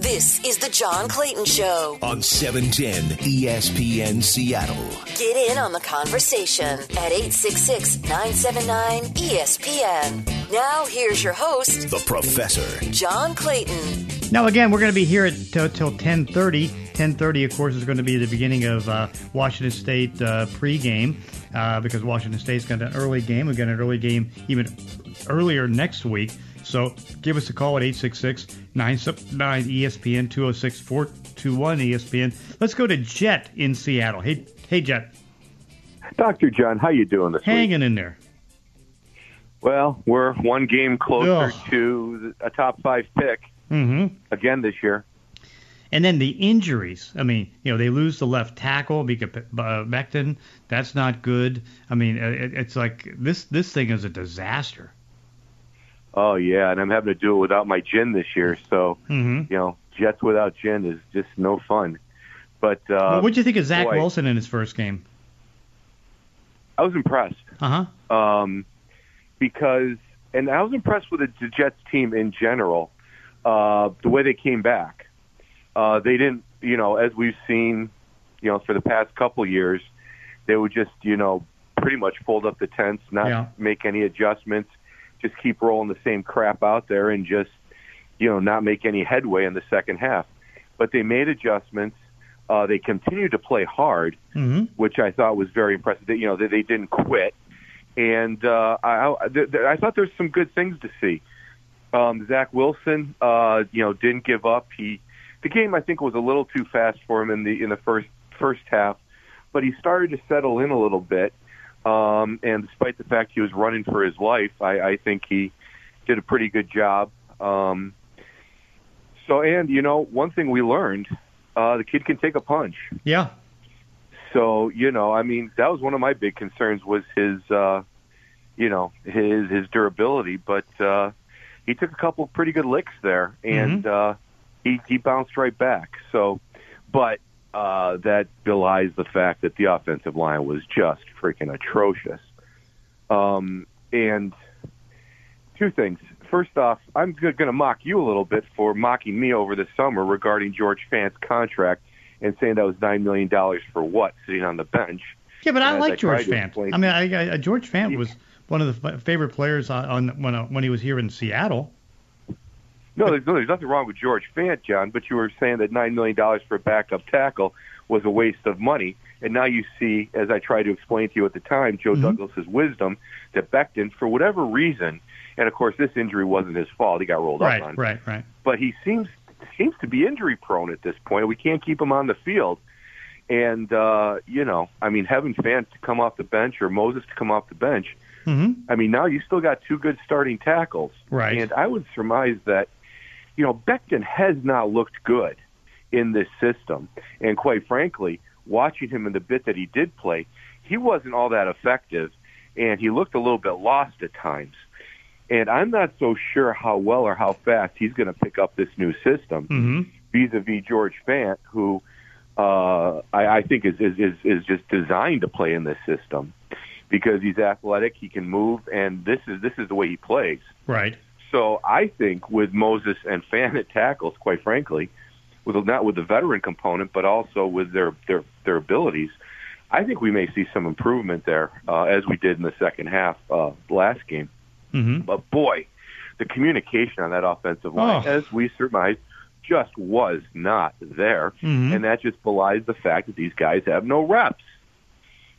This is the John Clayton Show on 710 ESPN Seattle. Get in on the conversation at 866 979 ESPN. Now, here's your host, The Professor. John Clayton. Now, again, we're going to be here until till 10:30. 10:30, of course, is going to be the beginning of uh, Washington State uh, pregame uh, because Washington State's got an early game. We've got an early game even earlier next week. So give us a call at 866-979 ESPN 206 421 ESPN. Let's go to Jet in Seattle. Hey, hey, Jet. Dr. John, how you doing this week? Hanging in there. Well, we're one game closer Ugh. to a top five pick Mm-hmm. again this year. And then the injuries. I mean, you know, they lose the left tackle uh, Becton. That's not good. I mean, uh, it's like this. This thing is a disaster. Oh yeah, and I'm having to do it without my gin this year. So Mm-hmm. you know, Jets without gin is just no fun. But uh, well, what'd you think of Zach boy. Wilson in his first game? I was impressed Uh huh. um, because, and I was impressed with the, the Jets team in general. Uh, the way they came back, uh, they didn't, you know, as we've seen, you know, for the past couple years, they would just, you know, pretty much fold up the tents, not Yeah. make any adjustments, just keep rolling the same crap out there, and just, you know, not make any headway in the second half. But they made adjustments. Uh, they continued to play hard, Mm-hmm. which I thought was very impressive. They, you know, they, they didn't quit, and uh, I, I, I thought there's some good things to see. Um, Zach Wilson, uh, you know, didn't give up. He, the game I think was a little too fast for him in the in the first first half, but he started to settle in a little bit. Um, and despite the fact he was running for his life, I, I think he did a pretty good job. Um, so, and you know, one thing we learned, uh, the kid can take a punch. Yeah. So you know, I mean, that was one of my big concerns was his, uh, you know, his his durability. But uh, he took a couple of pretty good licks there, and uh, he he bounced right back. So, but uh, that belies the fact that the offensive line was just freaking atrocious. Um, and two things. First off, I'm going to mock you a little bit for mocking me over the summer regarding George Fant's contract and saying that was nine million dollars for what sitting on the bench. Yeah, but I like I George Fant. I mean, I, I, George Fant was one of the f- favorite players on, on when uh, when he was here in Seattle. No, there's, no, there's nothing wrong with George Fant, John. But you were saying that nine million dollars for a backup tackle was a waste of money, and now you see, as I tried to explain to you at the time, Joe Mhm. Douglas's wisdom that Becton, for whatever reason, and of course this injury wasn't his fault; he got rolled Right, up on. right, right. Right. But he seems seems to be injury prone at this point. We can't keep him on the field. And uh, you know, I mean, having Fant to come off the bench or Moses to come off the bench, hmm I mean, now you still got two good starting tackles. Right. And I would surmise that, you know, Becton has not looked good in this system. And quite frankly, watching him in the bit that he did play, he wasn't all that effective, and he looked a little bit lost at times. And I'm not so sure how well or how fast he's going to pick up this new system hmm vis-a-vis George Fant, who uh, I, I think is, is is is just designed to play in this system because he's athletic, he can move, and this is this is the way he plays. Right. So I think with Moses and Fant at tackles, quite frankly, with not with the veteran component, but also with their their their abilities, I think we may see some improvement there uh, as we did in the second half uh, last game. hmm But boy, the communication on that offensive line, Oh. as we surmised, just was not there. Mhm. And that just belies the fact that these guys have no reps.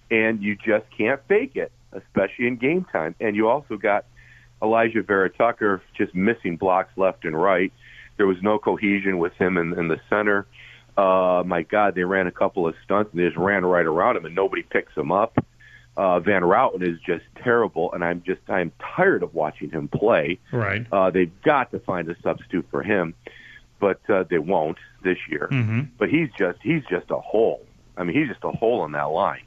And you just can't fake it, especially in game time. And you also got Alijah Vera Tucker just missing blocks left and right. There was no cohesion with him in, in the center. Uh, my God, they ran a couple of stunts and they just ran right around him and nobody picks him up. Uh, Van Roten is just terrible, and I'm just I'm tired of watching him play. Right. Uh, they've got to find a substitute for him, but uh, they won't this year. hmm But he's just he's just a hole. I mean, he's just a hole in that line.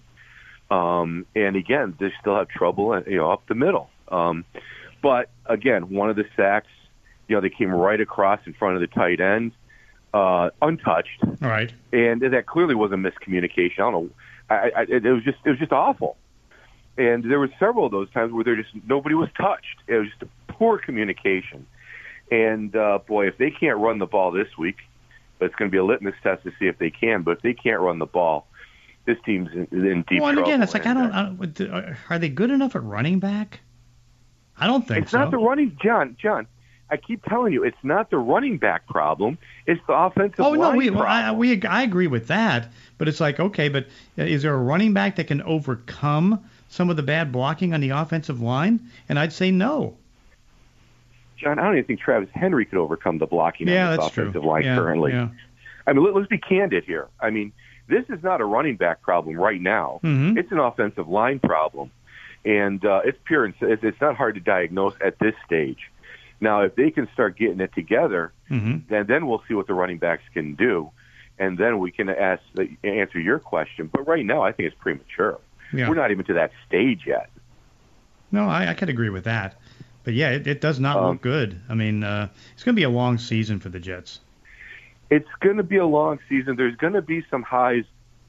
Um, and again, they still have trouble, you know, up the middle. Um, but again, one of the sacks, you know, they came right across in front of the tight end, uh, untouched, All right. and that clearly was a miscommunication. I don't know. I, I, it was just it was just awful. And there were several of those times where there just nobody was touched. It was just poor communication. And uh, boy, if they can't run the ball this week, but it's going to be a litmus test to see if they can. But if they can't run the ball, this team's in, in deep well, and trouble. again, it's like I don't, I don't. Are they good enough at running back? I don't think It's so. not the running, John. John, I keep telling you, it's not the running back problem. It's the offensive Oh no, line we, well. I, we I agree with that, but it's like okay, but is there a running back that can overcome some of the bad blocking on the offensive line? And I'd say no. John, I don't even think Travis Henry could overcome the blocking Yeah, on this that's true. offensive line yeah, currently. Yeah. I mean, let, let's be candid here. I mean, this is not a running back problem right now. Mhm. It's an offensive line problem, and uh, it's pure. and It's not hard to diagnose at this stage. Now, if they can start getting it together, hmm then then we'll see what the running backs can do, and then we can ask answer your question. But right now, I think it's premature. Yeah. We're not even to that stage yet. No, I, I could agree with that. But yeah, it, it does not Um, look good. I mean, uh, it's going to be a long season for the Jets. it's going to be a long season. There's going to be some highs,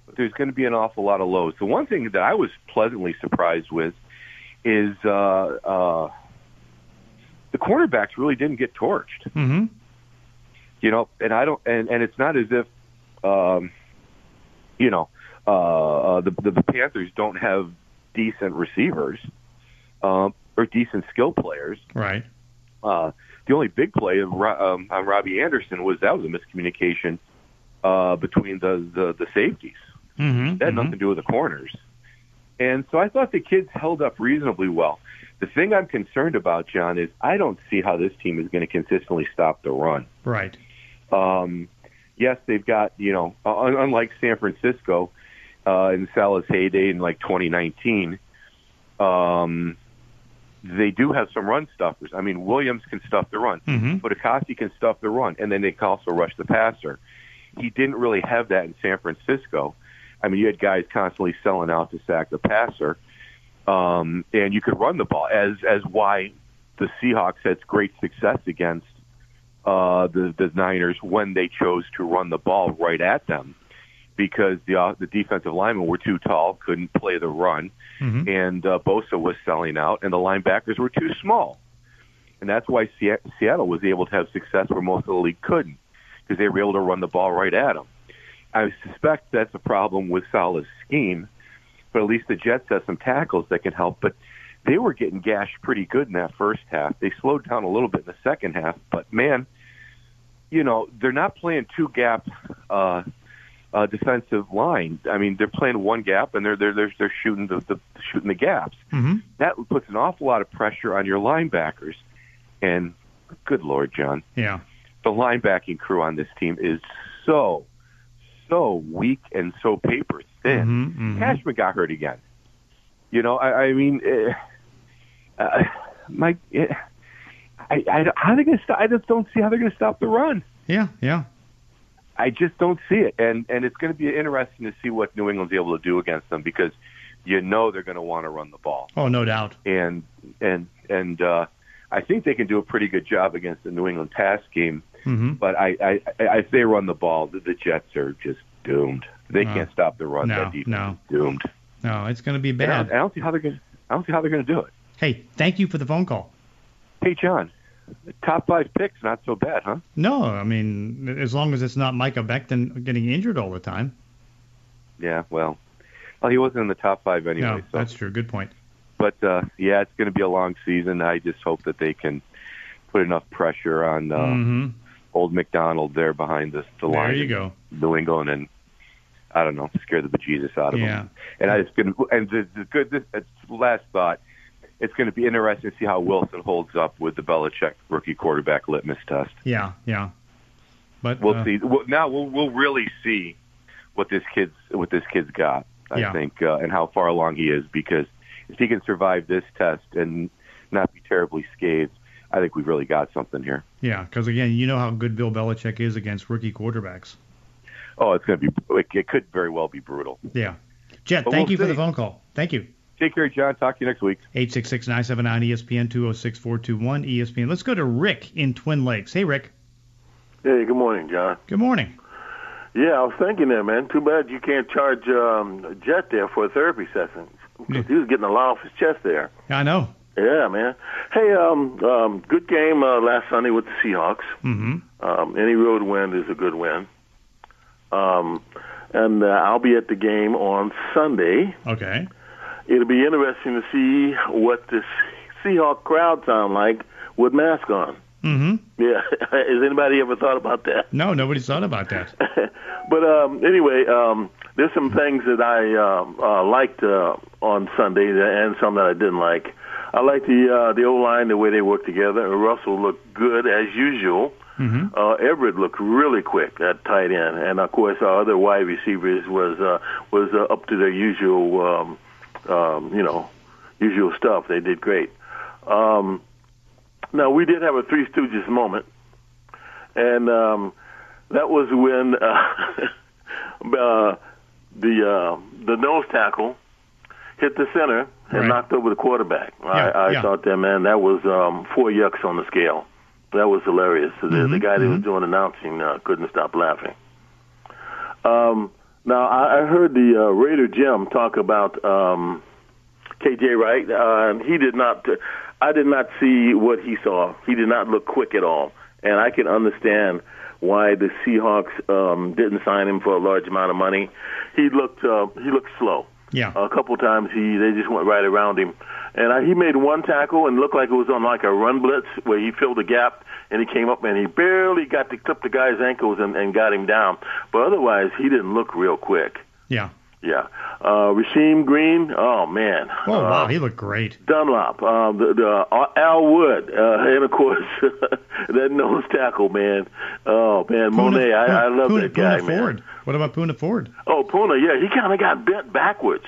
but there's going to be an awful lot of lows. The one thing that I was pleasantly surprised with is uh, uh, the cornerbacks really didn't get torched. hmm You know, and I don't, and, and it's not as if, um, you know, uh, uh, the, the the Panthers don't have decent receivers um, or decent skill players. Right. Uh, the only big play of um, on Robbie Anderson was that was a miscommunication uh, between the, the the safeties. hmm That had nothing to do with the corners. And so I thought the kids held up reasonably well. The thing I'm concerned about, John, is I don't see how this team is going to consistently stop the run. Right. Um, yes, they've got you know, un- unlike San Francisco uh, in Saleh's heyday in like 2019, um, they do have some run stuffers. I mean, Williams can stuff the run, hmm but Akasi can stuff the run, and then they can also rush the passer. He didn't really have that in San Francisco. I mean, you had guys constantly selling out to sack the passer, um, and you could run the ball. As as why the Seahawks had great success against uh, the the Niners when they chose to run the ball right at them, because the uh, the defensive linemen were too tall, couldn't play the run, hmm and uh, Bosa was selling out, and the linebackers were too small, and that's why Se- Seattle was able to have success where most of the league couldn't, because they were able to run the ball right at them. I suspect that's a problem with Saleh's scheme, but at least the Jets have some tackles that can help. But they were getting gashed pretty good in that first half. They slowed down a little bit in the second half, but man, you know they're not playing two gap uh, uh, defensive line. I mean, they're playing one gap and they're they're they're, they're shooting the, the shooting the gaps. hmm That puts an awful lot of pressure on your linebackers. And good lord, John, Yeah. the linebacking crew on this team is so so weak and so paper thin. Mhm, mhm. Cashman got hurt again. You know, I, I mean, uh, uh, Mike, uh, I, I, how are they going to stop? I just don't see how they're going to stop the run. Yeah. Yeah. I just don't see it, and and it's going to be interesting to see what New England's able to do against them because you know they're going to want to run the ball, Oh, no doubt. and and and uh, I think they can do a pretty good job against the New England pass game. Hmm But I, I, I if they run the ball, the, the Jets are just doomed. They No. can't stop the run. No, that defense no. is doomed. No, it's going to be And I, bad. don't, I don't see how they're going. I don't see how they're going to do it. Hey, thank you for the phone call. Hey, John, top five picks, not so bad, huh? No, I mean, as long as it's not Mekhi Becton getting injured all the time. Yeah, well, well, he wasn't in the top five anyway. no, so. that's true. Good point. but uh, yeah, it's going to be a long season. I just hope that they can put enough pressure on uh, hmm old McDonald there behind the, the There line. you go. New England, and I don't know, scare the bejesus out of Yeah. them. And I just going and the, the good. This last thought. It's going to be interesting to see how Wilson holds up with the Belichick rookie quarterback litmus test. Yeah, yeah. But We'll uh, see. Well, now we'll we'll really see what this kid's what this kid's got. I Yeah. think, uh, and how far along he is. Because if he can survive this test and not be terribly scathed, I think we've really got something here. Yeah, because again, you know how good Bill Belichick is against rookie quarterbacks. Oh, it's going to be. It, it could very well be brutal. Yeah. Jet, But thank we'll you for the phone call. Thank you. Take care, John. Talk to you next week. 866-979 ESPN 206-421 ESPN. Let's go to Rick in Twin Lakes. Hey, Rick. Hey, good morning, John. Good morning. Yeah, I was thinking there, man. Too bad you can't charge um, Jet there for a therapy session. Because he was getting a lot off his chest there. I know. Yeah, man. Hey, um, um, good game uh, last Sunday with the Seahawks. Mm-hmm. Um, any road win is a good win. Um, and uh, I'll be at the game on Sunday. Okay. It'll be interesting to see what the Seahawk crowd sound like with mask on. Mm-hmm. Yeah, has anybody ever thought about that? No, nobody's thought about that. but um, anyway, um, there's some things that I uh, uh, liked uh, on Sunday and some that I didn't like. I like the uh, the O line, the way they work together. Russell looked good as usual. Mm-hmm. Uh, Everett looked really quick at tight end, and of course our other wide receivers was uh, was uh, up to their usual, um, um, you know, usual stuff. They did great. Um, now we did have a Three Stooges moment, and um, that was when uh, uh, the uh, the nose tackle hit the center and Right. knocked over the quarterback. Yeah, I, I yeah. thought that man, that was um, four yucks on the scale. That was hilarious. The, Mm-hmm, the guy that was doing announcing uh, couldn't stop laughing. Um, now I, I heard the uh, Raider Jim talk about um, KJ Wright. Uh, he did not. I did not see what he saw. He did not look quick at all, and I can understand why the Seahawks um, didn't sign him for a large amount of money. He looked. Uh, he looked slow. Yeah. A couple times he they just went right around him, and uh, he made one tackle and looked like it was on like a run blitz where he filled the gap and he came up and he barely got to clip the guy's ankles and, and got him down. But otherwise, he didn't look real quick. Yeah. Yeah. Uh, Rasheem Green, oh man. Oh uh, wow, he looked great. Dunlap, uh, the, the uh, Al Wood, uh, and of course that nose tackle, man. Oh man, Mone, I, I love Poona, that guy, Poona man. Ford. What about Poona Ford? Oh, Poona, yeah, he kind of got bent backwards,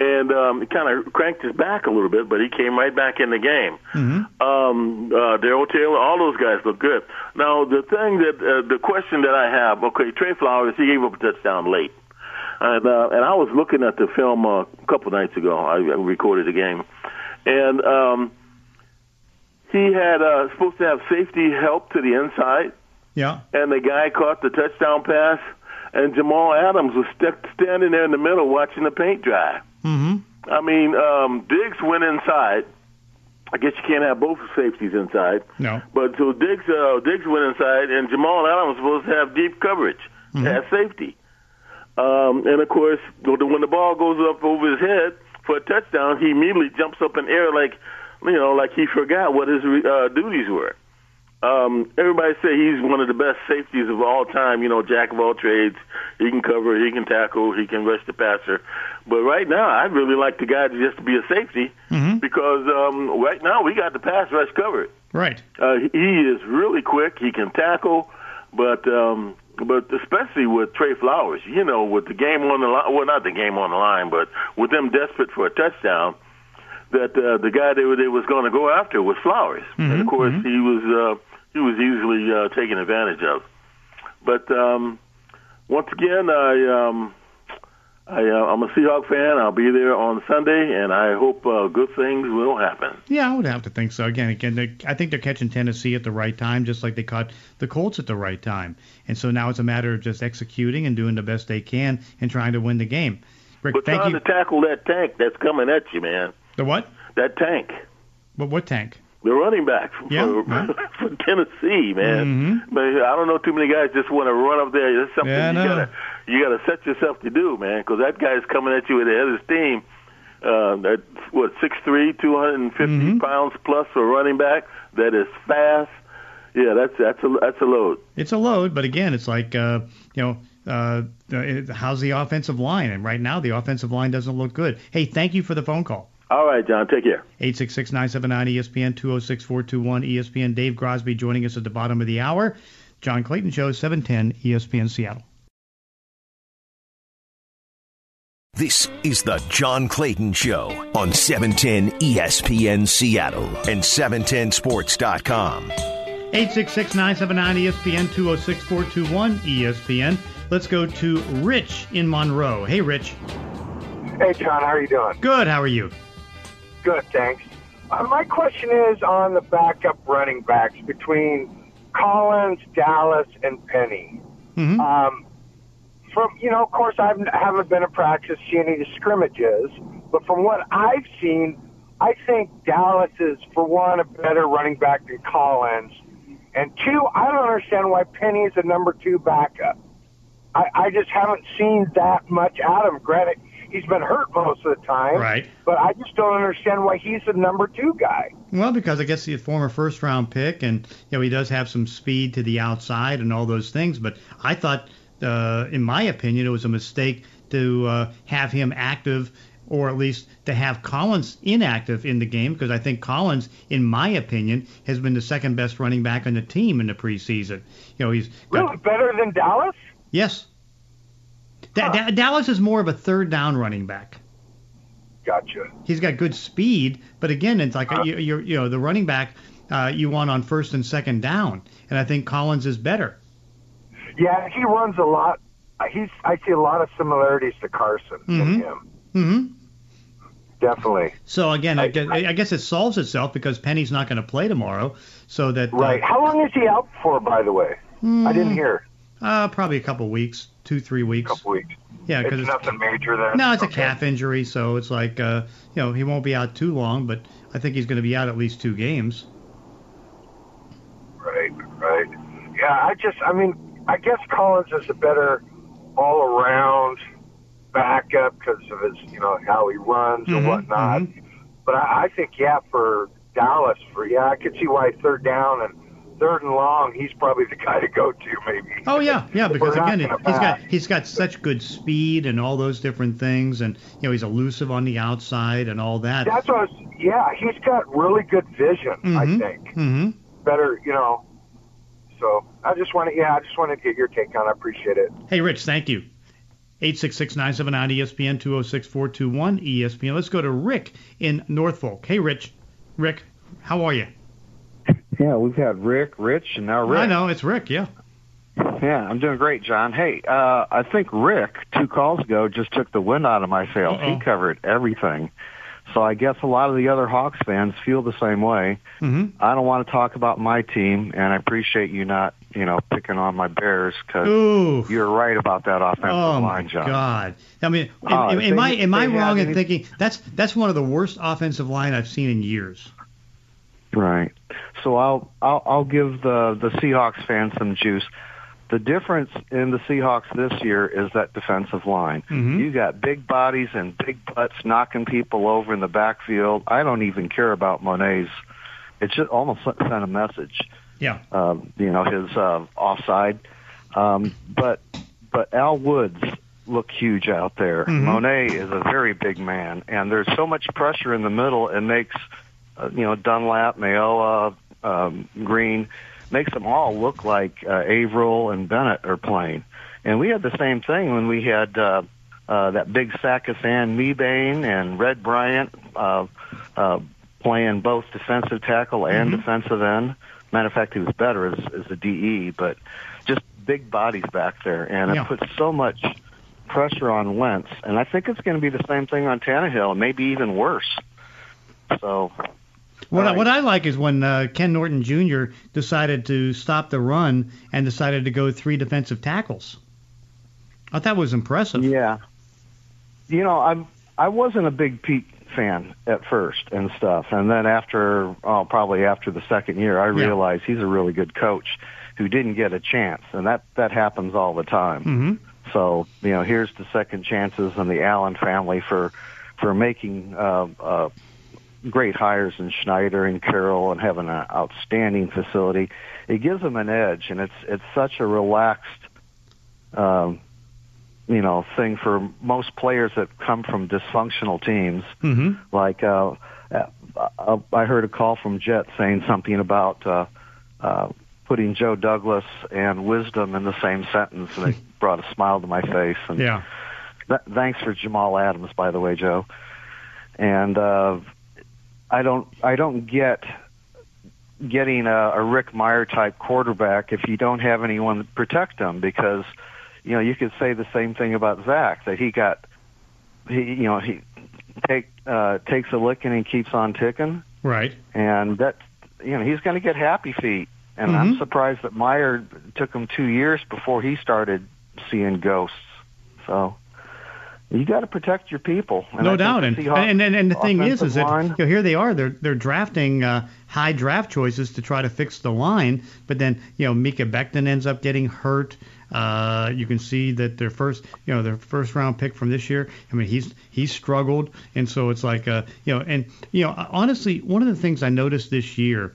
and um, he kind of cranked his back a little bit, but he came right back in the game. Mm-hmm. Um, uh, Darrell Taylor, all those guys look good. Now, the thing that uh, the question that I have, okay, Trey Flowers, he gave up a touchdown late. And uh, and I was looking at the film uh, a couple nights ago. I I recorded the game, and um, he had uh, supposed to have safety help to the inside, Yeah. and the guy caught the touchdown pass, and Jamal Adams was st- standing there in the middle watching the paint dry. Mm-hmm. I mean, um, Diggs went inside. I guess you can't have both safeties inside. No. But so Diggs, uh, Diggs went inside, and Jamal Adams was supposed to have deep coverage as safety. Um, and of course, when the- ball goes up over his head for a touchdown, he immediately jumps up in air like, you know, like he forgot what his uh, duties were. Um, everybody say he's one of the best safeties of all time. You know, jack of all trades. He can cover, he can tackle, he can rush the passer. But right now, I'd really like the guy just to just be a safety Mm-hmm. because um, right now we got the pass rush covered. Right. Uh, he is really quick. He can tackle, but um, but especially with Trey Flowers, you know, with the game on the line. Well, not the game on the line, but with them desperate for a touchdown, that uh, the guy they, were- they was going to go after was Flowers, and of course he was uh, he was easily uh, taken advantage of. But um, once again, I. Um, I, uh, I'm a Seahawk fan. I'll be there on Sunday, and I hope uh, good things will happen. Yeah, I would have to think so. Again, again, I think they're catching Tennessee at the right time, just like they caught the Colts at the right time. And so now it's a matter of just executing and doing the best they can and trying to win the game. Rick, But trying you. to tackle that tank that's coming at you, man. the what? That tank. What, what tank? The running back for, Yeah, for, for Tennessee, man. But I don't know too many guys just want to run up there. That's something Yeah, you gotta you gotta set yourself to do, man. Because that guy's coming at you with the head of his team. Uh, that what six three, two hundred and fifty Mm-hmm. pounds plus for running back. That is fast. Yeah, that's that's a that's a load. It's a load, but again, it's like uh, you know, uh, uh, how's the offensive line? And right now, the offensive line doesn't look good. Hey, thank you for the phone call. All right, John. Take care. 866-979 ESPN 206-421 ESPN Dave Grosby joining us at the bottom of the hour. John Clayton Show 710 ESPN Seattle. This is the John Clayton Show on 710 ESPN Seattle and 710sports.com. 866-979 ESPN 206-421 ESPN. Let's go to Rich in Monroe. Hey, Rich. Hey, John, how are you doing? Good. How are you? Good, thanks. Uh, my question is on the backup running backs between Collins, Dallas, and Penny. Mhm. Um, from you know, of course, I've, I haven't been at practice, see any scrimmages, but from what I've seen, I think Dallas is, for one, a better running back than Collins, and two, I don't understand why Penny is a number two backup. I, I just haven't seen that much out of him. Granted, he's been hurt most of the time. Right. But I just don't understand why he's the number two guy. Well, because I guess he's a former first round pick, and you know he does have some speed to the outside and all those things. But I thought, uh, in my opinion, it was a mistake to uh, have him active, or at least to have Collins inactive in the game, because I think Collins, in my opinion, has been the second best running back on the team in the preseason. You know, he's got, Really better than Dallas? yes. Da- Da- Dallas is more of a third down running back. Gotcha. he's got good speed, but again, it's like you, you're, you know the running back uh, you want on first and second down, and I think Collins is better. Yeah, he runs a lot. Uh, He's I see a lot of similarities to Carson in Mhm. him. hmm Definitely. So again, I, I- guess, I guess it solves itself because Penny's not going to play tomorrow, so that uh, Right. How long is he out for, by the way? I didn't hear. Uh, probably a couple weeks, two three A weeks. couple weeks. Yeah, because It's because nothing major then. no, it's a calf injury, so it's like uh, you know he won't be out too long, but I think he's going to be out at least two games. Right, right. Yeah, I just, I mean, I guess Collins is a better all-around backup because of his, you know, how he runs Mhm, and whatnot. But I, I think, yeah, for Dallas, for yeah, I could see why third down and third and long, he's probably the guy to go to, maybe. Oh yeah, yeah. Because again, he's got he's got such good speed and all those different things, and you know he's elusive on the outside and all that. That's what I was, yeah, he's got really good vision, I Mhm, think. mhm. Better, you know. So I just want to, yeah, I just wanted to get your take on it. I appreciate it. Hey, Rich, thank you. 866-979 ESPN 206-421 ESPN. Let's go to Rick in Norfolk. Hey, Rich. Rick, how are you? Yeah, we've had Rick, Rich, and now Rick. I know it's Rick. Yeah. Yeah, I'm doing great, John. Hey, uh, I think Rick two calls ago just took the wind out of my sails. He covered everything. So I guess a lot of the other Hawks fans feel the same way. hmm I don't want to talk about my team, and I appreciate you not, you know, picking on my Bears because you're right about that offensive Oh line, John. God! I mean, am, Oh, am, they- I am I wrong had in any- thinking that's that's one of the worst offensive line I've seen in years? Right. So I'll I'll I'll give the the Seahawks fans some juice. The difference in the Seahawks this year is that defensive line. Mhm. You got big bodies and big butts knocking people over in the backfield. I don't even care about Mone's. It should almost sent a message. Yeah. Um, you know his uh, offside, um, but but Al Woods look huge out there. Mhm. Monet is a very big man, and there's so much pressure in the middle. It makes uh, you know Dunlap, Mayowa, um, Green makes them all look like uh, Avril and Bennett are playing. And we had the same thing when we had uh, uh, that big Sakathan Mebane and Red Bryant uh, uh, playing both defensive tackle and Mhm. defensive end. Matter of fact, he was better as, as a DE, but just big bodies back there, and it Yeah. puts so much pressure on Wentz. And I think it's going to be the same thing on Tannehill, maybe even worse. So What I, Right. what I like is when uh, Ken Norton Jr. decided to stop the run and decided to go three defensive tackles. I thought it was impressive. Yeah. You know, I'm I wasn't a big Pete fan at first and stuff, and then after oh, probably after the second year, I Yeah. realized he's a really good coach who didn't get a chance, and that that happens all the time. hmm So you know, here's the second chances and the Allen family for for making uh, uh, great hires in Schneider and Carroll and having an outstanding facility. It gives them an edge, and it's it's such a relaxed, um, you know, thing for most players that come from dysfunctional teams. hmm Like uh, uh, I heard a call from Jet saying something about. Uh, uh, putting Joe Douglas and wisdom in the same sentence, and it brought a smile to my face. And Yeah. th- thanks for Jamal Adams, by the way, Joe. And uh, I don't, I don't get getting a, a Rick Meyer type quarterback if you don't have anyone to protect him, because you know you could say the same thing about Zach that he got, he, you know, he take uh, takes a licking and he keeps on ticking, Right. and that, you know, he's going to get happy feet. And I'm Mhm. surprised that Meyer took him two years before he started seeing ghosts. So you got to protect your people. And no think doubt. And, and and and the thing is, is that line- you know, here they are. They're they're drafting uh, high draft choices to try to fix the line, but then you know Mekhi Becton ends up getting hurt. Uh, you can see that their first, you know, their first round pick from this year. I mean, he's he's struggled, and so it's like, uh, you know, and you know, honestly, one of the things I noticed this year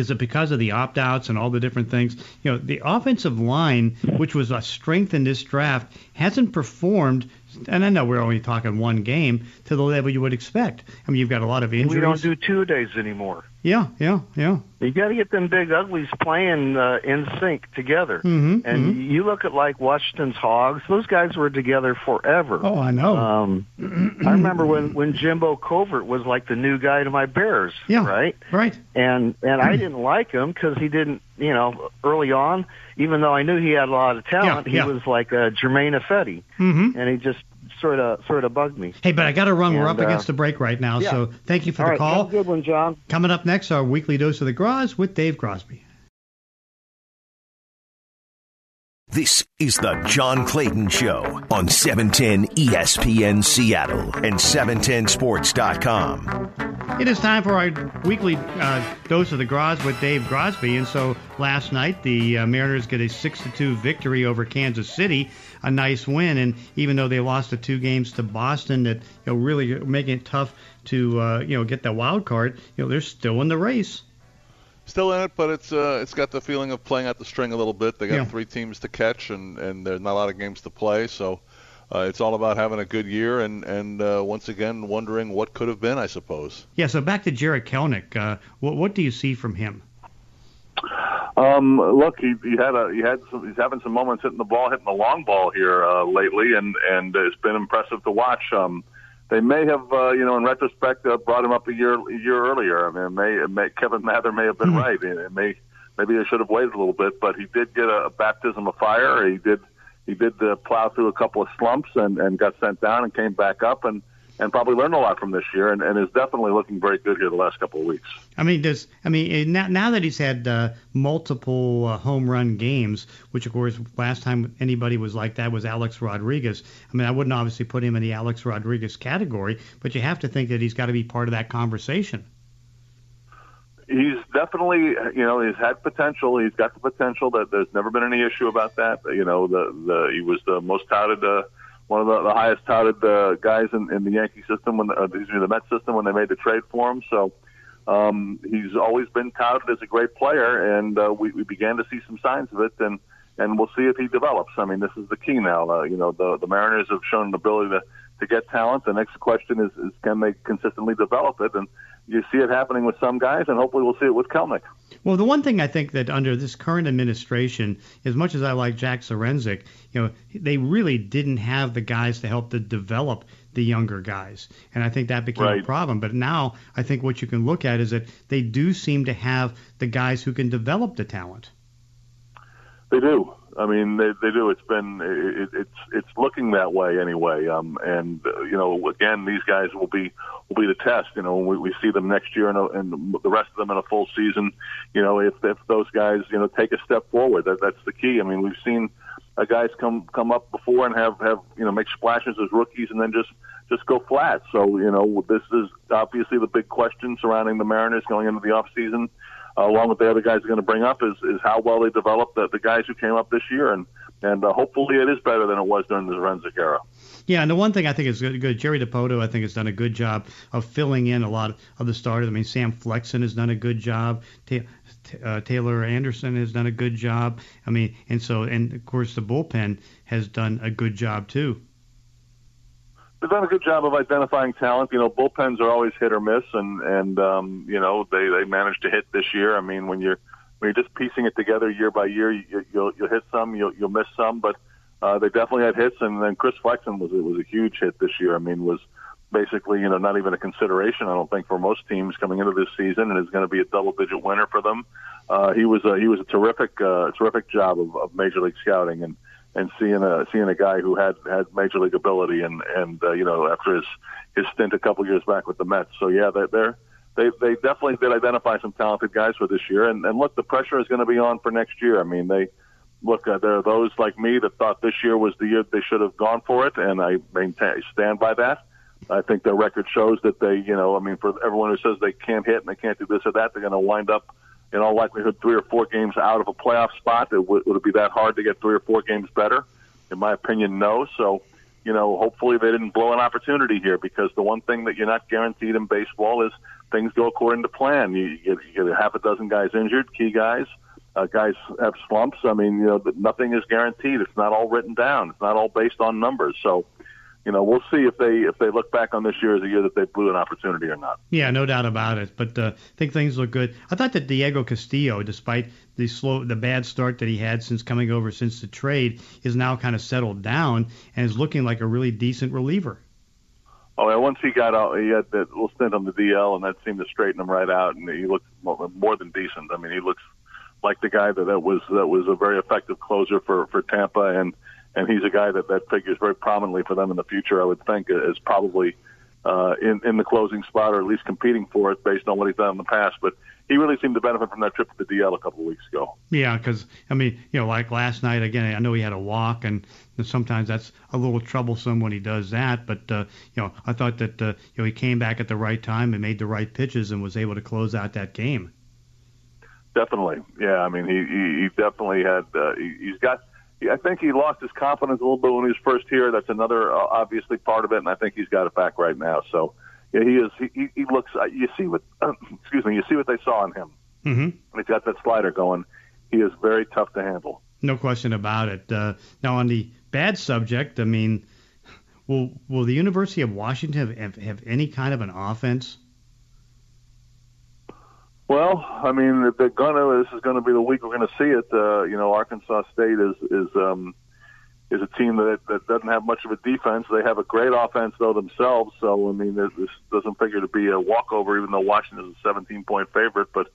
is that because of the opt outs and all the different things, you know, the offensive line, which was a strength in this draft, hasn't performed. And I know we're only talking one game to the level you would expect. I mean, you've got a lot of injuries. We don't do two days anymore. Yeah, yeah, yeah. You got to get them big uglies playing uh, in sync together. Mm-hmm, and mm-hmm. you look at like Washington's Hogs; those guys were together forever. Oh, I know. Um, I remember when when Jimbo Covert was like the new guy to my Bears. Yeah, right. Right. And and I didn't like him because he didn't, you know, early on, even though I knew he had a lot of talent, Yeah, yeah. he was like a Germain Ifedi, Mm-hmm. and he just sort of sort of bugged me. Hey, but I got to run. We're up uh, against the break right now, yeah. so thank you for All the right, call. have a good one, John. Coming up next, our weekly dose of the Groz with Dave Grosby. This is the John Clayton Show on E 710 ESPN Seattle and 710sports.com. It is time for our weekly uh, dose of the Groz with Dave Grosby. And so last night, the uh, Mariners get a 6 to 2 victory over Kansas City, a nice win. And even though they lost the two games to Boston, that you know really making it tough to uh, you know get that wild card, you know they're still in the race. Still in it, but it's uh, it's got the feeling of playing out the string a little bit. They got Yeah. three teams to catch, and and there's not a lot of games to play, so uh, it's all about having a good year and and uh, once again wondering what could have been, I suppose. Yeah. So back to Jarred Kelenic. Uh, what what do you see from him? Um, look, he, he had a he had some, he's having some moments hitting the ball, hitting the long ball here uh, lately, and and it's been impressive to watch. Um, they may have, uh, you know, in retrospect, uh, brought him up a year a year earlier. I mean, it may, it may Kevin Mather may have been right. It, it may maybe they should have waited a little bit, but he did get a, a baptism of fire. He did he did uh, plow through a couple of slumps and and got sent down and came back up and and probably learned a lot from this year and, and is definitely looking very good here the last couple of weeks. I mean, does I mean eh, now, now that he's had uh, multiple uh, home run games, which of course last time anybody was like that was Alex Rodriguez. I mean, I wouldn't obviously put him in the Alex Rodriguez category, but you have to think that he's got to be part of that conversation. He's definitely you know he's had potential. He's got the potential that there's never been any issue about that. You know the the he was the most touted uh one of the, the highest touted uh, guys in, in the Yankee system when uh, excuse me the Met system when they made the trade for him. So um he's always been touted as a great player and uh, we we began to see some signs of it and and we'll see if he develops. I mean this is the key now uh, you know the the Mariners have shown an ability to to get talent. The next question is, is can they consistently develop it? And you see it happening with some guys, and hopefully we'll see it with Kelenic. Well, the one thing I think that under this current administration, as much as I like Jack Zduriencik, you know, they really didn't have the guys to help to develop the younger guys, and I think that became a problem. But now I think what you can look at is that they do seem to have the guys who can develop the talent. They do. I mean, they they do. It's been it, it's it's looking that way anyway. Um, and uh, you know, again, these guys will be will be the test. You know, we, we see them next year and, and the rest of them in a full season. You know, if if those guys you know take a step forward, that that's the key. I mean, we've seen uh, guys come come up before and have have you know make splashes as rookies and then just just go flat. So you know, this is obviously the big question surrounding the Mariners going into the off season. Uh, along with the other guys are going to bring up is, is how well they develop the, the guys who came up this year, and and uh, hopefully it is better than it was during the Zduriencik era. Yeah, and the one thing I think is good, good Jerry Dipoto, I think, has done a good job of filling in a lot of the starters. I mean, Sam Flexen has done a good job. Ta- uh, Taylor Anderson has done a good job. I mean, and so, and of course, the bullpen has done a good job too. They've done a good job of identifying talent. You know, bullpens are always hit or miss, and and um, you know they they managed to hit this year. I mean, when you're when you're just piecing it together year by year, you, you'll you'll hit some, you'll you'll miss some, but uh, they definitely had hits. And then Chris Flexen was it was a huge hit this year. I mean, was basically you know not even a consideration. I don't think for most teams coming into this season, and is going to be a double digit winner for them. Uh, he was a he was a terrific uh, terrific job of, of major league scouting and and seeing a seeing a guy who had had major league ability and and uh, you know after his his stint a couple years back with the Mets. So yeah, they're, they're they they definitely did identify some talented guys for this year. And and look, the pressure is going to be on for next year. I mean, they look uh, there are those like me that thought this year was the year they should have gone for it, and I maintain stand by that. I think their record shows that they, you know, I mean, for everyone who says they can't hit and they can't do this or that, they're going to wind up in all likelihood, three or four games out of a playoff spot. It would, would it be that hard to get three or four games better? In my opinion, no. So, you know, hopefully they didn't blow an opportunity here because the one thing that you're not guaranteed in baseball is things go according to plan. You, get, you get a half a dozen guys injured, key guys. Uh, guys have slumps. I mean, you know, nothing is guaranteed. It's not all written down. It's not all based on numbers. So, you know, we'll see if they if they look back on this year as a year that they blew an opportunity or not. Yeah, no doubt about it. But uh, I think things look good. I thought that Diego Castillo, despite the slow, the bad start that he had since coming over since the trade, is now kind of settled down and is looking like a really decent reliever. Oh yeah, once he got out, he had that little stint on the DL, and that seemed to straighten him right out, and he looked more than decent. I mean, he looks like the guy that, that was that was a very effective closer for for Tampa, and and he's a guy that that figures very prominently for them in the future. I would think is probably uh, in in the closing spot or at least competing for it based on what he's done in the past. But he really seemed to benefit from that trip to the DL a couple of weeks ago. Yeah, because I mean, you know, like last night again, I know he had a walk, and sometimes that's a little troublesome when he does that. But uh, you know, I thought that uh, you know he came back at the right time and made the right pitches and was able to close out that game. Definitely, yeah. I mean, he he, he definitely had. Uh, he, he's got I think he lost his confidence a little bit when he was first here. That's another uh, obviously part of it, and I think he's got it back right now. So yeah, he is. He, he looks. Uh, you see what? Uh, excuse me. You see what they saw in him. Mm-hmm. He's got that slider going. He is very tough to handle. No question about it. Uh, now on the bad subject, I mean, will will the University of Washington have, have any kind of an offense? Well, I mean, they're gonna, this is going to be the week we're going to see it. Uh, you know, Arkansas State is is um, is a team that that doesn't have much of a defense. They have a great offense though themselves. So I mean, this doesn't figure to be a walkover, even though Washington is a 17 point favorite. But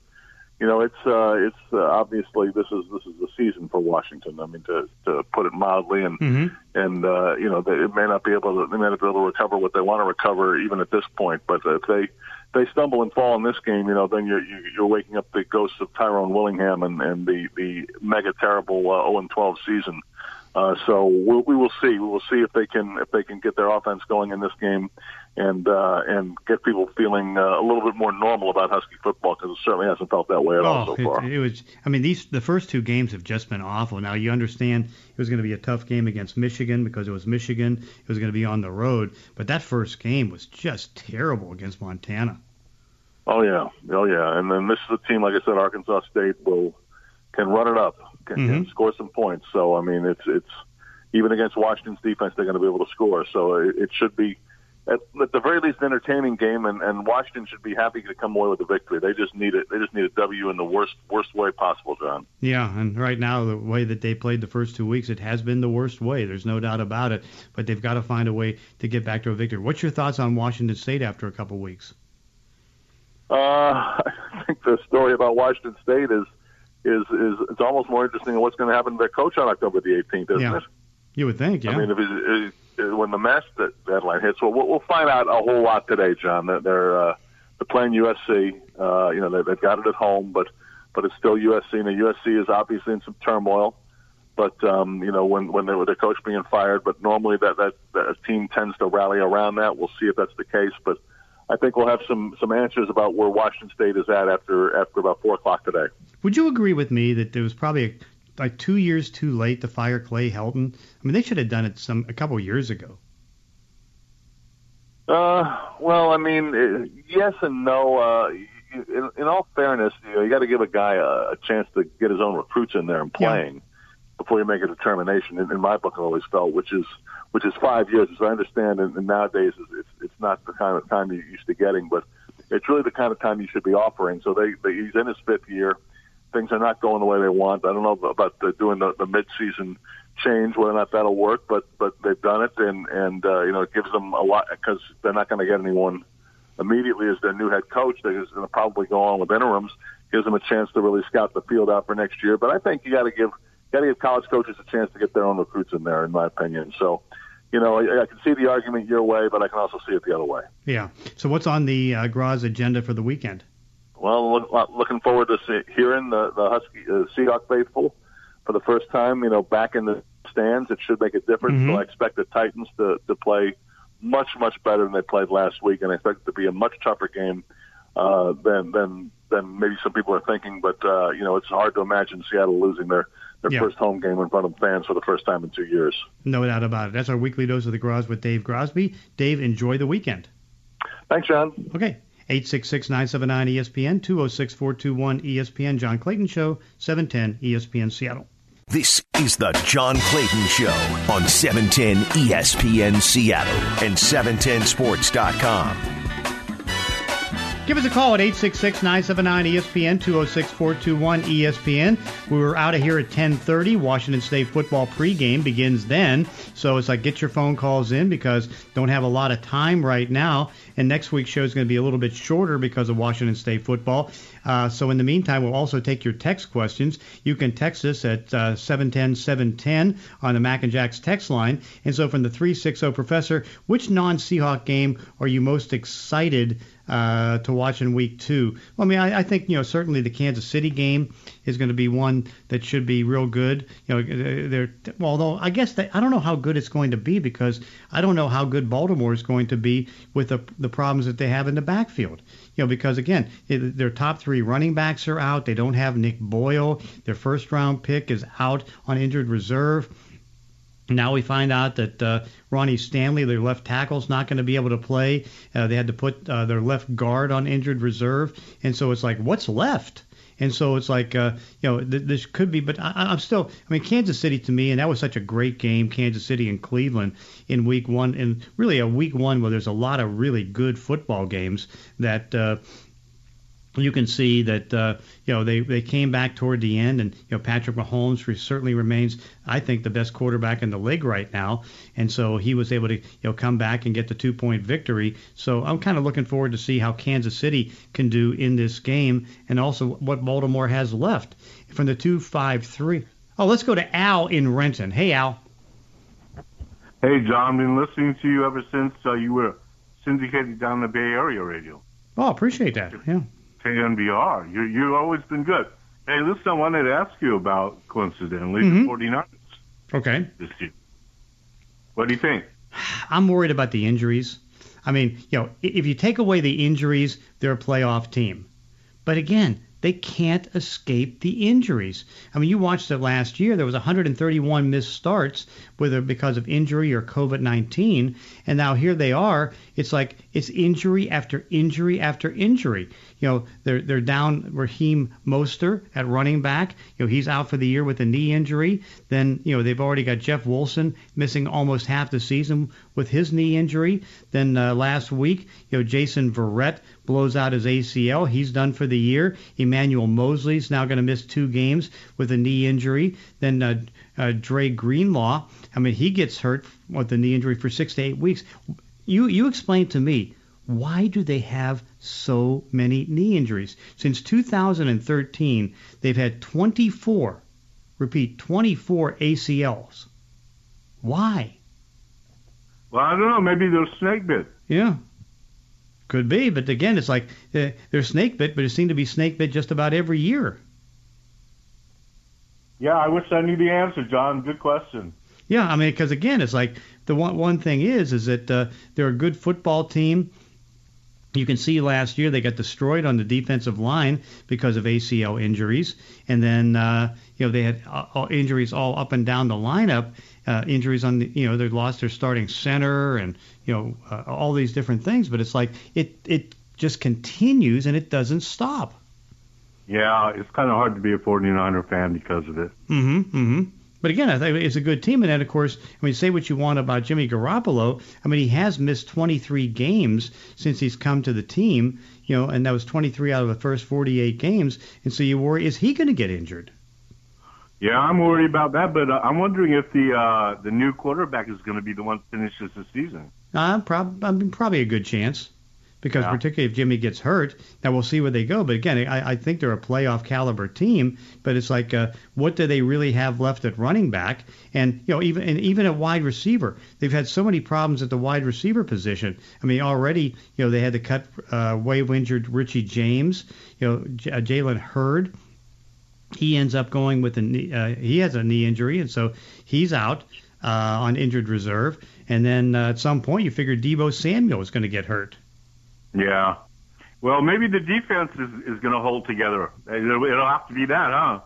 you know, it's uh, it's uh, obviously this is this is the season for Washington. I mean, to to put it mildly, and mm-hmm. and uh, you know, they, it may not be able to they may not be able to recover what they want to recover even at this point. But if they they stumble and fall in this game, you know, then you're you're waking up the ghosts of Tyrone Willingham and and the the mega terrible uh, 0 and 12 season. Uh, so we'll, we will see. We will see if they can if they can get their offense going in this game, and uh, and get people feeling uh, a little bit more normal about Husky football because it certainly hasn't felt that way at oh, all so far. It, it was. I mean, these the first two games have just been awful. Now you understand it was going to be a tough game against Michigan because it was Michigan. It was going to be on the road, but that first game was just terrible against Montana. Oh yeah, oh yeah, and then this is a team, like I said, Arkansas State will can run it up, can, mm-hmm. can score some points. So I mean, it's it's even against Washington's defense, they're going to be able to score. So it, it should be at, at the very least entertaining game, and, and Washington should be happy to come away with a victory. They just need it. They just need a W in the worst worst way possible, John. Yeah, and right now the way that they played the first two weeks, it has been the worst way. There's no doubt about it. But they've got to find a way to get back to a victory. What's your thoughts on Washington State after a couple weeks? Uh, I think the story about Washington State is is is it's almost more interesting than what's going to happen to their coach on October the 18th, isn't yeah. it? You would think, yeah. I mean, if it, it, when the match that deadline hits, well, we'll find out a whole lot today, John. That they're uh, they're playing USC. Uh, you know, they, they've got it at home, but but it's still USC. And USC is obviously in some turmoil. But um, you know, when when they were their coach being fired, but normally that that that team tends to rally around that. We'll see if that's the case, but I think we'll have some some answers about where Washington State is at after after about four o'clock today. Would you agree with me that there was probably a, like two years too late to fire Clay Helton? I mean, they should have done it some a couple years ago. Uh, well, I mean, uh, yes and no. Uh, in, in all fairness, you know, you got to give a guy a, a chance to get his own recruits in there and playing Yeah. before you make a determination. In, in my book, I always felt, which is which is five years, as I understand. And, and nowadays, it's, it's it's not the kind of time you're used to getting, but it's really the kind of time you should be offering. So they, they he's in his fifth year. Things are not going the way they want. I don't know about the, doing the, the mid-season change, whether or not that'll work, but but they've done it, and and uh, you know it gives them a lot because they're not going to get anyone immediately as their new head coach. They're going to probably go on with interims. Gives them a chance to really scout the field out for next year. But I think you got to give got to give college coaches a chance to get their own recruits in there, in my opinion. So, you know, I, I can see the argument your way, but I can also see it the other way. Yeah. So what's on the uh, Groz agenda for the weekend? Well, look, uh, looking forward to see, hearing the the Husky uh, Seahawk faithful for the first time. You know, back in the stands, it should make a difference. Mhm. So I expect the Titans to to play much much better than they played last week, and I expect it to be a much tougher game uh, than than than maybe some people are thinking. But uh, you know, it's hard to imagine Seattle losing their their Yeah. first home game in front of fans for the first time in two years. No doubt about it. That's our weekly dose of the Groz with Dave Grosby. Dave, enjoy the weekend. Thanks, John. Okay. 866-979-ESPN, 206-421-ESPN, John Clayton Show, 710 ESPN Seattle. This is the John Clayton Show on E 710 ESPN Seattle and 710sports.com. Give us a call at 866-979-ESPN, 206-421-ESPN. We were out of here at 10:30. Washington State football pregame begins then. So it's like get your phone calls in because don't have a lot of time right now. And next week's show is going to be a little bit shorter because of Washington State football. Uh, so in the meantime, we'll also take your text questions. You can text us at uh, 710-710 on the Mac and Jacks text line. And so from the 360 professor, which non-Seahawk game are you most excited uh, to watch in week two? Well, I mean, I, I think you know certainly the Kansas City game is going to be one that should be real good. You know, they're well, although I guess they, I don't know how good it's going to be because I don't know how good Baltimore is going to be with the the problems that they have in the backfield. You know, because again, it, their top three running backs are out. They don't have Nick Boyle. Their first round pick is out on injured reserve. Now we find out that uh, Ronnie Stanley, their left tackle, is not going to be able to play. Uh, they had to put uh, their left guard on injured reserve, and so it's like, what's left? And so it's like, uh, you know, th- this could be, but I, I'm still, I mean, Kansas City to me, and that was such a great game, Kansas City and Cleveland in week one, and really a week one where there's a lot of really good football games that. Uh, you can see that uh, you know they, they came back toward the end, and you know Patrick Mahomes re- certainly remains, I think, the best quarterback in the league right now, and so he was able to you know come back and get the two point victory. So I'm kind of looking forward to see how Kansas City can do in this game, and also what Baltimore has left from the two five three. Oh, let's go to Al in Renton. Hey Al. Hey, John, I've been listening to you ever since uh, you were syndicated down the Bay Area radio. Oh, appreciate that. Yeah. KNBR. You, you've always been good. Hey, listen, I wanted to ask you about, coincidentally, Mhm. the 49ers Okay. this year. What do you think? I'm worried about the injuries. I mean, you know, if you take away the injuries, they're a playoff team. But again, they can't escape the injuries. I mean, you watched it last year. There was 131 missed starts, whether because of injury or COVID-19, and now here they are. It's like it's injury after injury after injury. You know, they're they're down Raheem Mostert at running back. You know, he's out for the year with a knee injury. Then you know they've already got Jeff Wilson missing almost half the season with his knee injury. Then uh, last week, you know, Jason Verrett blows out his ACL. He's done for the year. Emmanuel Moseley's now going to miss two games with a knee injury. Then uh, uh, Dre Greenlaw, I mean, he gets hurt with a knee injury for six to eight weeks. You you explain to me why do they have so many knee injuries? Since 2013, they've had 24, repeat, 24 ACLs. Why? Well, I don't know. Maybe they're snake bit. Yeah. Could be, but again, it's like uh, they're snake bit, but it seemed to be snake bit just about every year. Yeah, I wish I knew the answer, John. Good question. Yeah, I mean, because again, it's like the one one thing is is that uh, they're a good football team. You can see last year they got destroyed on the defensive line because of ACL injuries, and then uh, you know they had uh, all injuries all up and down the lineup. Uh, injuries on the you know they lost their starting center and you know uh, all these different things. But it's like it it just continues and it doesn't stop. Yeah, it's kind of hard to be a 49er fan because of it. Mm-hmm. Mm-hmm. But again, I think it's a good team, and then of course, I mean, say what you want about Jimmy Garoppolo. I mean, he has missed 23 games since he's come to the team, you know, and that was 23 out of the first 48 games. And so you worry, is he going to get injured? Yeah, I'm worried about that, but uh, I'm wondering if the uh, the new quarterback is going to be the one that finishes the season. Uh, prob- I mean, probably a good chance, because Yeah. particularly if Jimmy gets hurt, now we'll see where they go. But again, I, I think they're a playoff caliber team. But it's like, uh, what do they really have left at running back? And you know, even and even at wide receiver, they've had so many problems at the wide receiver position. I mean, already, you know, they had to cut uh, waive injured Richie James. You know, J- uh, Jalen Hurd. He ends up going with a knee, uh, he has a knee injury, and so he's out uh, on injured reserve. And then uh, at some point, you figure Deebo Samuel is going to get hurt. Yeah. Well, maybe the defense is, is going to hold together. It'll, it'll have to be that, huh?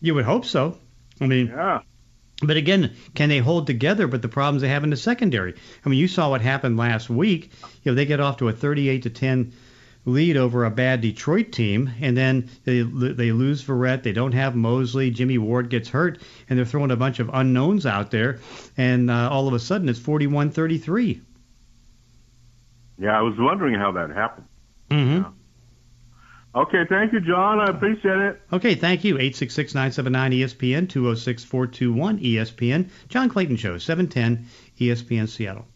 You would hope so. I mean, Yeah. But again, can they hold together? But the problems they have in the secondary. I mean, you saw what happened last week. You know, they get off to a 38 to 10 lead over a bad Detroit team, and then they they lose Verrett. They don't have Moseley. Jimmy Ward gets hurt, and they're throwing a bunch of unknowns out there, and uh, all of a sudden it's 41-33. Yeah, I was wondering how that happened. Mm-hmm. Okay, thank you, John. I appreciate it. Okay, thank you. 866-979-ESPN, 206-421-ESPN. John Clayton Show, 710 ESPN Seattle.